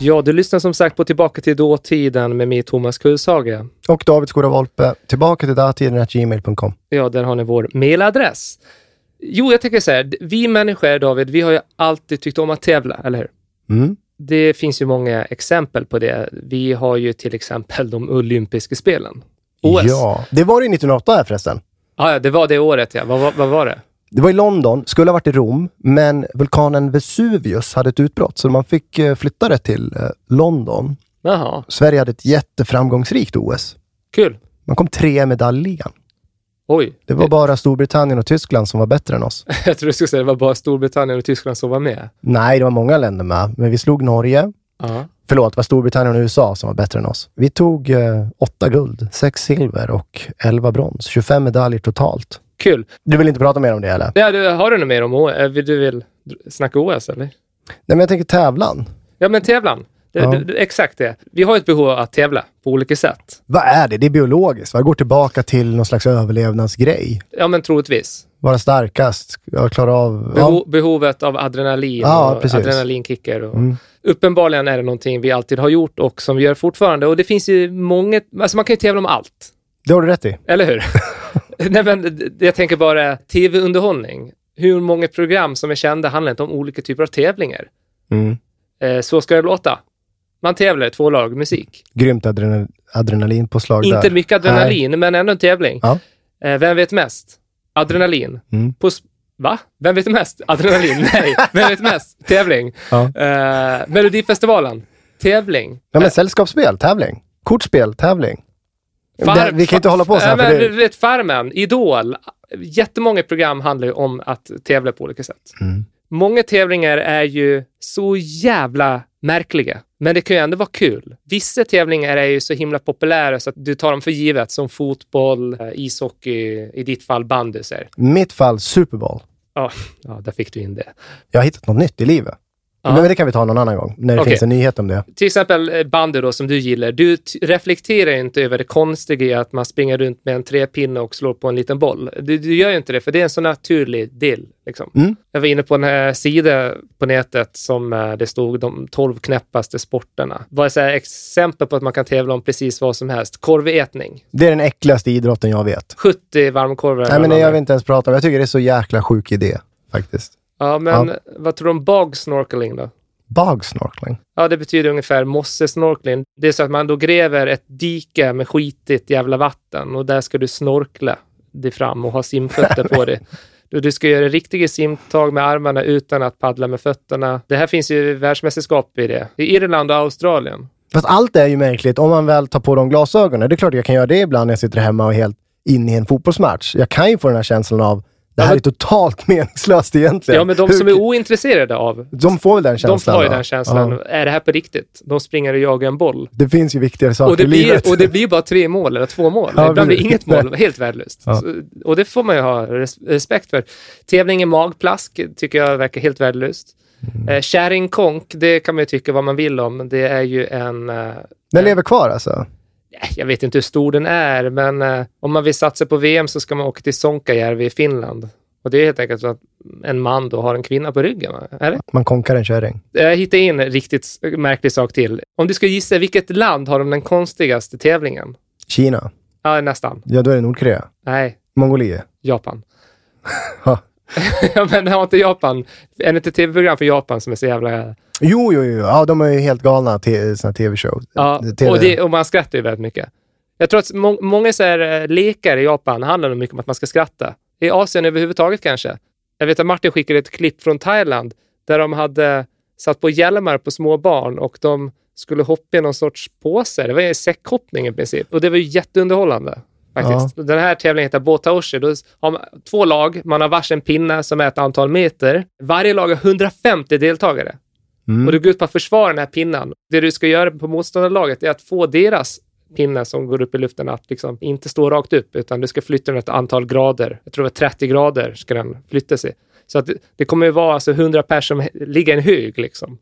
Ja, du lyssnar som sagt på Tillbaka till dåtiden med mig, Thomas Kullshage. Och David Skora Volpe, tillbaka till datiden gmail.com. Ja, där har ni vår mailadress. Jo, jag tänker så här, vi människor, David, vi har ju alltid tyckt om att tävla, eller hur? Mm. Det finns ju många exempel på det. Vi har ju till exempel de olympiska spelen. OS. Ja, det var det 1908 här förresten. Ah, ja, det var det året, ja. Vad, vad, vad var det? Det var i London, skulle ha varit i Rom, men vulkanen Vesuvius hade ett utbrott, så man fick eh, flytta det till eh, London. Jaha, Sverige hade ett jätteframgångsrikt OS. kul. Man kom tre i medaljligan. Oj, Det var bara Storbritannien och Tyskland som var bättre än oss. jag tror du skulle säga det var bara Storbritannien och Tyskland som var med. Nej, det var många länder med, men vi slog Norge. Ja. Förlåt, det var Storbritannien och USA som var bättre än oss. Vi tog eh, åtta guld, sex silver och elva brons. 25 medaljer totalt. Kul. Du vill inte prata mer om det eller? Ja, du, har du något mer om OS? Eh, Vill du vill snacka OS, eller? Nej, men jag tänker tävlan. Ja, men tävlan. Det, Ja. det, exakt det. Vi har ett behov av att tävla på olika sätt. Vad är det? Det är biologiskt. va? Det går tillbaka till någon slags överlevnadsgrej. Ja, men troligtvis. Vara starkast, klara av... Beho Ja. behovet av adrenalin Ja, och precis. adrenalinkickar. Och Mm. Uppenbarligen är det någonting vi alltid har gjort och som vi gör fortfarande. Och det finns ju många... Alltså man kan ju tävla om allt. Det har du rätt i. Eller hur? Nej, men jag tänker bara tv-underhållning. Hur många program som är kända handlar inte om olika typer av tävlingar. Mm. Eh, så ska det låta. Man tävlar två lag musik. Grymt adrenal adrenalinpåslag där. Inte mycket adrenalin, men ändå en tävling. Ja. Eh, vem vet mest? Adrenalin. Mm. På Va? Vem vet mest? Adrenalin? Nej. Vem vet mest? Tävling. Ja. Eh, Melodifestivalen. Tävling. Ja, men sällskapsspel, tävling. Kortspel, tävling. Det- vi kan inte hålla på så här, Ja, för men, det- vet, Farmen, Idol. Jättemånga program handlar ju om att tävla på olika sätt. Mm. Många tävlingar är ju så jävla märkliga, men det kan ju ändå vara kul. Vissa tävlingar är ju så himla populära så att du tar dem för givet, som fotboll, eh, ishockey, i ditt fall bandy. Mitt fall, Super Bowl. Ja, ja, där fick du in det. Jag har hittat något nytt i livet. Ja. Men det kan vi ta någon annan gång, när det Okej. finns en nyhet om det. Till exempel eh, bandy då, som du gillar. Du reflekterar inte över det konstiga i att man springer runt med en trepinne och slår på en liten boll. Du, du gör ju inte det, för det är en så naturlig del. Liksom. Mm. Jag var inne på en här sida på nätet som eh, det stod de 12 knäppaste sporterna. Det var så exempel på att man kan tävla om precis vad som helst. Korvätning. Det är den äckligaste idrotten jag vet. 70 varmkorvar. Nej, men vad jag vill är. inte ens prata om. Jag tycker det är så jäkla sjuk idé, faktiskt. Ja, men vad tror du om bog snorkeling då? Bagsnorkling. Ja, det betyder ungefär mossesnorkling. Det är så att man då gräver ett dike med skitigt jävla vatten och där ska du snorkla dig fram och ha simfötter på dig. Du, du ska göra riktiga simtag med armarna utan att paddla med fötterna. Det här finns ju världsmästerskap i det. I Irland och Australien. Fast allt är ju märkligt om man väl tar på de glasögonen. Det är klart jag kan göra det ibland när jag sitter hemma och är helt inne i en fotbollsmatch. Jag kan ju få den här känslan av det här är totalt meningslöst egentligen. Ja, men de Hur- som är ointresserade av, de får väl den de känslan? har ju då? den känslan. Ja. Är det här på riktigt? De springer och jagar en boll. Det finns ju viktigare saker Och det, i livet. blir, och det blir bara tre mål eller två mål. Ja, Ibland blir inget mål. Helt värdelöst. Ja. Och det får man ju ha res respekt för. Tävling i magplask tycker jag verkar helt värdelöst. Mm. Eh, Kärringkonk, det kan man ju tycka vad man vill om. Det är ju en... Eh, Den lever kvar alltså? Eh, jag vet inte hur stor den är, men eh, om man vill satsa på VM så ska man åka till Sonkajärvi i Finland. Och det är helt enkelt så att en man då har en kvinna på ryggen, va? eller? Man konkar en kärring. Jag hittade in en riktigt märklig sak till. Om du ska gissa, vilket land har de den konstigaste tävlingen? Kina. Ja, nästan. Ja, då är det Nordkorea. Nej, Mongoliet. Japan. Ja, men har inte Japan, är det inte tv-program för Japan som är så jävla... Jo, jo, jo. Ja, de är ju helt galna till såna tv-show. Ja, TV. och, det, och man skrattar ju väldigt mycket. Jag tror att må, många så här, eh, lekar i Japan handlar mycket om att man ska skratta. I Asien överhuvudtaget kanske. Jag vet att Martin skickade ett klipp från Thailand där de hade satt på hjälmar på små barn och de skulle hoppa i någon sorts påse. Det var säckhoppning i princip. Och det var ju jätteunderhållande. Faktiskt. Den här tävlingen heter Botaoshi. Då har man två lag, man har varsin pinne som är ett antal meter. Varje lag har 150 deltagare. Och du går ut på att försvara den här pinnen. Det du ska göra på motståndarlaget är att få deras pinne som går upp i luften att liksom inte stå rakt upp, utan du ska flytta den ett antal grader. Jag tror det var 30 grader ska den flytta sig. Så att det, kommer ju vara alltså 100 personer som ligger i en hög. Liksom.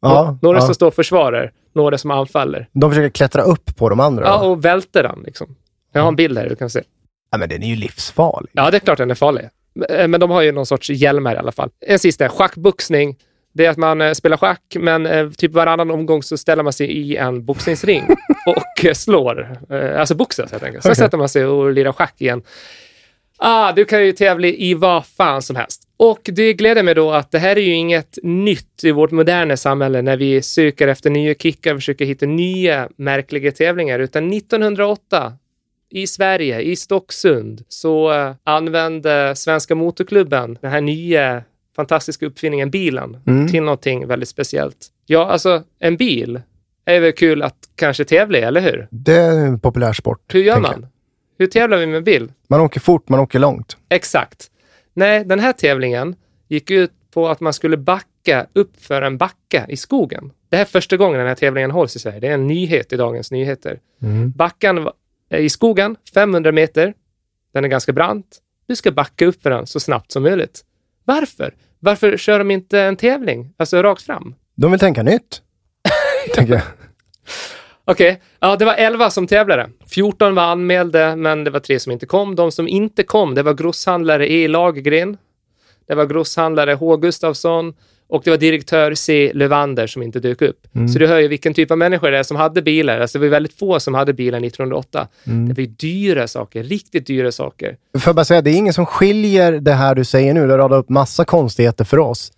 Ja, några ja. som står och försvarar, några som anfaller. De försöker klättra upp på de andra. Ja, och välter den. Liksom. Jag har en bild här, du kan se. ja, men den är ju livsfarlig. Ja, det är klart den är farlig. Eh, Men de har ju någon sorts hjälmar i alla fall. En sista, schackboxning. Det är att man eh, spelar schack, men eh, typ varannan omgång så ställer man sig i en boxningsring och eh, slår. Alltså boxas helt enkelt. Sen Okej. sätter man sig och lirar schack igen. Ah, du kan ju tävla i vad fan som helst. Och det gläder mig då att det här är ju inget nytt i vårt moderna samhälle när vi söker efter nya kickar och försöker hitta nya märkliga tävlingar, utan 1908 i Sverige, i Stocksund, så använde Svenska Motorklubben den här nya fantastiska uppfinningen bilen till någonting väldigt speciellt. Ja, alltså en bil är väl kul att kanske tävla i, eller hur? Det är en populär sport. Hur gör man? jag. Hur tävlar vi med bil? Man åker fort, man åker långt. Exakt. Nej, den här tävlingen gick ut på att man skulle backa upp för en backa i skogen. Det här är första gången den här tävlingen hålls i Sverige. Det är en nyhet i Dagens Nyheter. Backan var- är i skogen, 500 meter. Den är ganska brant. Du ska backa upp för den så snabbt som möjligt. Varför? Varför kör de inte en tävling? Alltså rakt fram? De vill tänka nytt. tänker jag. Okej, ja, det var 11 som tävlade. 14 var anmälda, men det var tre som inte kom. De som inte kom, det var grosshandlare E. Lagergren, det var grosshandlare H. Gustafsson och det var direktör C. Lövander som inte dök upp. Så du hör ju vilken typ av människor det är som hade bilar. Alltså det var väldigt få som hade bilar 1908. Det var ju dyra saker, riktigt dyra saker. Får jag bara säga, det är ingen som skiljer det här du säger nu, du radar upp massa konstigheter för oss.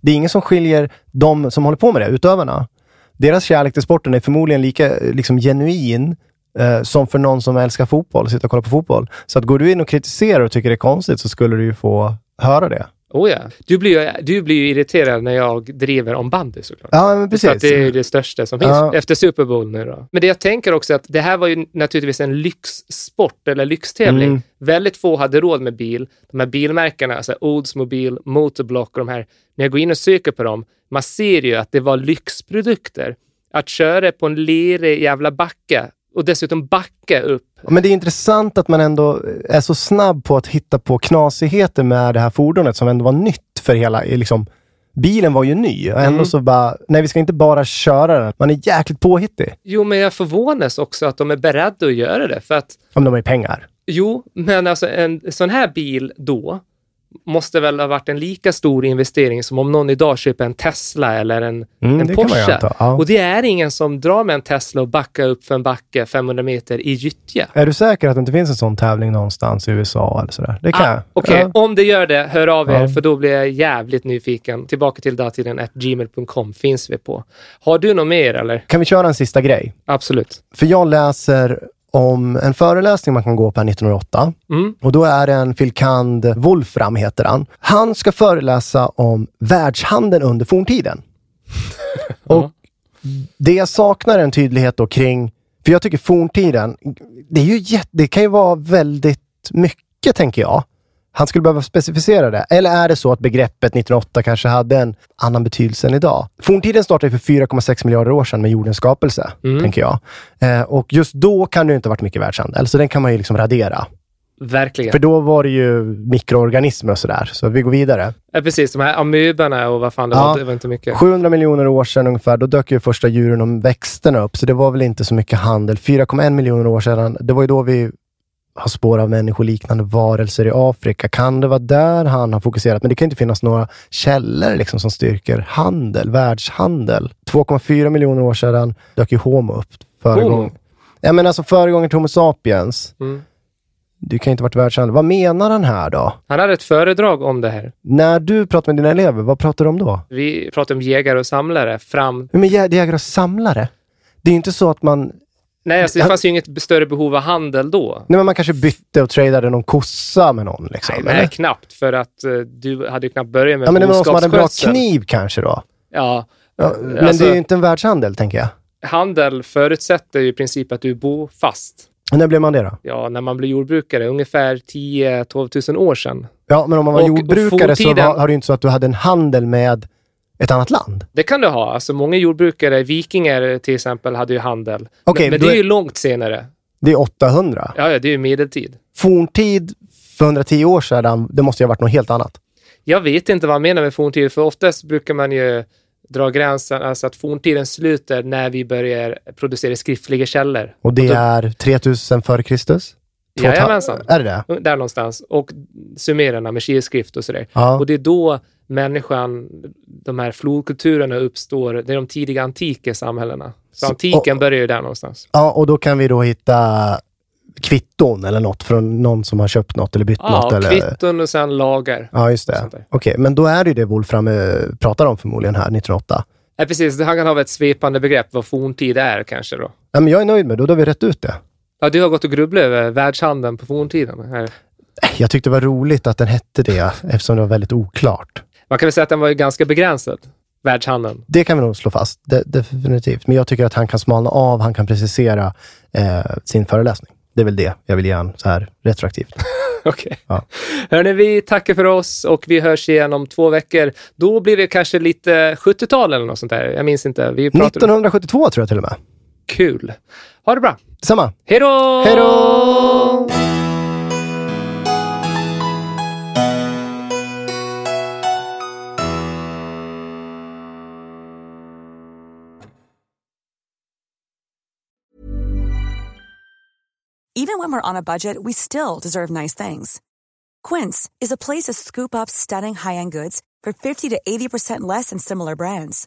Det är ingen som skiljer de som håller på med det, utövarna. Deras kärlek till sporten är förmodligen lika liksom, genuin eh, som för någon som älskar fotboll, sitta och kolla på fotboll. Så att går du in och kritiserar och tycker det är konstigt så skulle du ju få höra det. Oh ja. du, blir ju, du blir ju irriterad när jag driver om bandy såklart. Ja, men precis. det är det största som finns Ja. efter Super Bowl nu då. Men det jag tänker också att det här var ju naturligtvis en lyxsport eller lyxtävling. Mm. Väldigt få hade råd med bil. De här bilmärkena, alltså Oldsmobile, Motorblock och de här, när jag går in och söker på dem, man ser ju att det var lyxprodukter. Att köra på en lerig jävla backa och dessutom backa upp. Men det är intressant att man ändå är så snabb på att hitta på knasigheter med det här fordonet som ändå var nytt för hela, liksom, bilen var ju ny och ändå Mm. så bara, nej vi ska inte bara köra den. Man är jäkligt påhittig. Jo, men jag förvånas också att de är beredda att göra det. För att Om de har ju pengar. Jo, men alltså en sån här bil då måste väl ha varit en lika stor investering som om någon idag köper en Tesla eller en, Mm, en det Porsche. ja. Och det är ingen som drar med en Tesla och backar upp för en backe 500 meter i gyttja. Är du säker att det inte finns en sån tävling någonstans i USA eller sådär? Det kan Ah. Okej, Ja. om det gör det, hör av er, Ja. för då blir jag jävligt nyfiken. Tillbaka till datiden at gmail.com finns vi på. Har du något mer eller? Kan vi köra en sista grej? Absolut. För jag läser om en föreläsning man kan gå på här 1908. Mm. Och då är det en filkand, Wolfram heter han. Han ska föreläsa om världshandeln under forntiden. och det saknar en tydlighet då kring, för jag tycker forntiden, det, är ju jätte, det kan ju vara väldigt mycket tänker jag. Han skulle behöva specificera det. Eller är det så att begreppet 1908 kanske hade en annan betydelse än idag? Forntiden startade för 4,6 miljarder år sedan med jordens skapelse, tänker jag. Eh, och just då kan det inte ha varit mycket världshandel, så den kan man ju liksom radera. verkligen. För då var det ju mikroorganismer och sådär. Så vi går vidare. Ja, precis, de här amöberna och vad fan det Ja. var, det var inte mycket. 700 miljoner år sedan ungefär, då dök ju första djuren och växterna upp, så det var väl inte så mycket handel. 4,1 miljoner år sedan, det var ju då vi har spår av människoliknande varelser i Afrika. Kan det vara där han har fokuserat? Men det kan inte finnas några källor liksom, som styrker handel, världshandel. 2,4 miljoner år sedan dök ju Homo upp. Föregång. Homo? Ja, men alltså föregångaren till Homo sapiens. Mm. Det kan inte ha varit världshandel. Vad menar han här då? Han hade ett föredrag om det här. När du pratar med dina elever, vad pratar du om då? Vi pratade om jägare och samlare fram... Med jä- jägare och samlare? Det är inte så att man Nej, alltså, det fanns ju inget större behov av handel då. Nej, men man kanske bytte och tradade någon kossa med någon. Liksom, Nej, nej, knappt. För att eh, du hade ju knappt börjat med ja, men det var någon som hade en bra kniv kanske då. Ja, Ja, men Alltså- det är ju inte en världshandel, tänker jag. handel förutsätter ju i princip att du bor fast. När blev man det då? Ja, när man blir jordbrukare, ungefär 10-12 tusen år sedan. Ja, men om man var Och- jordbrukare och så forntiden- var, har det ju inte så att du hade en handel med ett annat land. Det kan du ha. Alltså många jordbrukare, vikingar till exempel, hade ju handel. Okej, men men det är ju långt senare. Det är 800. Ja, det är ju medeltid. Forntid för 110 år sedan, det måste ju ha varit något helt annat. Jag vet inte vad han menar med forntid, för oftast brukar man ju dra gränsen, alltså att forntiden slutar när vi börjar producera skriftliga källor. Och det då- är 3000 före Kristus? Jajamensan. Är det det? Där någonstans. Och sumererna med kirskrift och sådär. Ja. Och det är då människan, de här flodkulturerna uppstår, det är de tidiga antika samhällena. Så, Så- antiken och- börjar ju där någonstans. Ja, och då kan vi då hitta kvitton eller något från någon som har köpt något eller bytt något. Ja, Eller... kvitton och sen lagar. Ja, just det. Okej, men då är det ju det Wolfram eh, pratar om förmodligen här, 1908. Ja, precis. Det- Han kan ha ett svepande begrepp vad forntid är kanske då. Ja, men jag är nöjd med det, då har vi rätt ut det. Ja, du har gått och grubblat över världshandeln på forntiden. Här. Jag tyckte det var roligt att den hette det, eftersom det var väldigt oklart. Man kan väl säga att den var ju ganska begränsad, världshandeln. Det kan vi nog slå fast, de, definitivt. Men jag tycker att han kan smalna av, han kan precisera eh, sin föreläsning. Det är väl det jag vill ge han så här retroaktivt. Okej. Ja. Hörni, vi tackar för oss och vi hörs igen om två veckor. Då blir det kanske lite 70-tal eller något sånt där. Jag minns inte. Vi pratar 1972 tror jag till och med. Kul. Ha det bra. Samma. Hej då! Hej då! Even when we're on a budget, we still deserve nice things. Quince is a place to scoop up stunning high-end goods for 50 to 80% less than similar brands.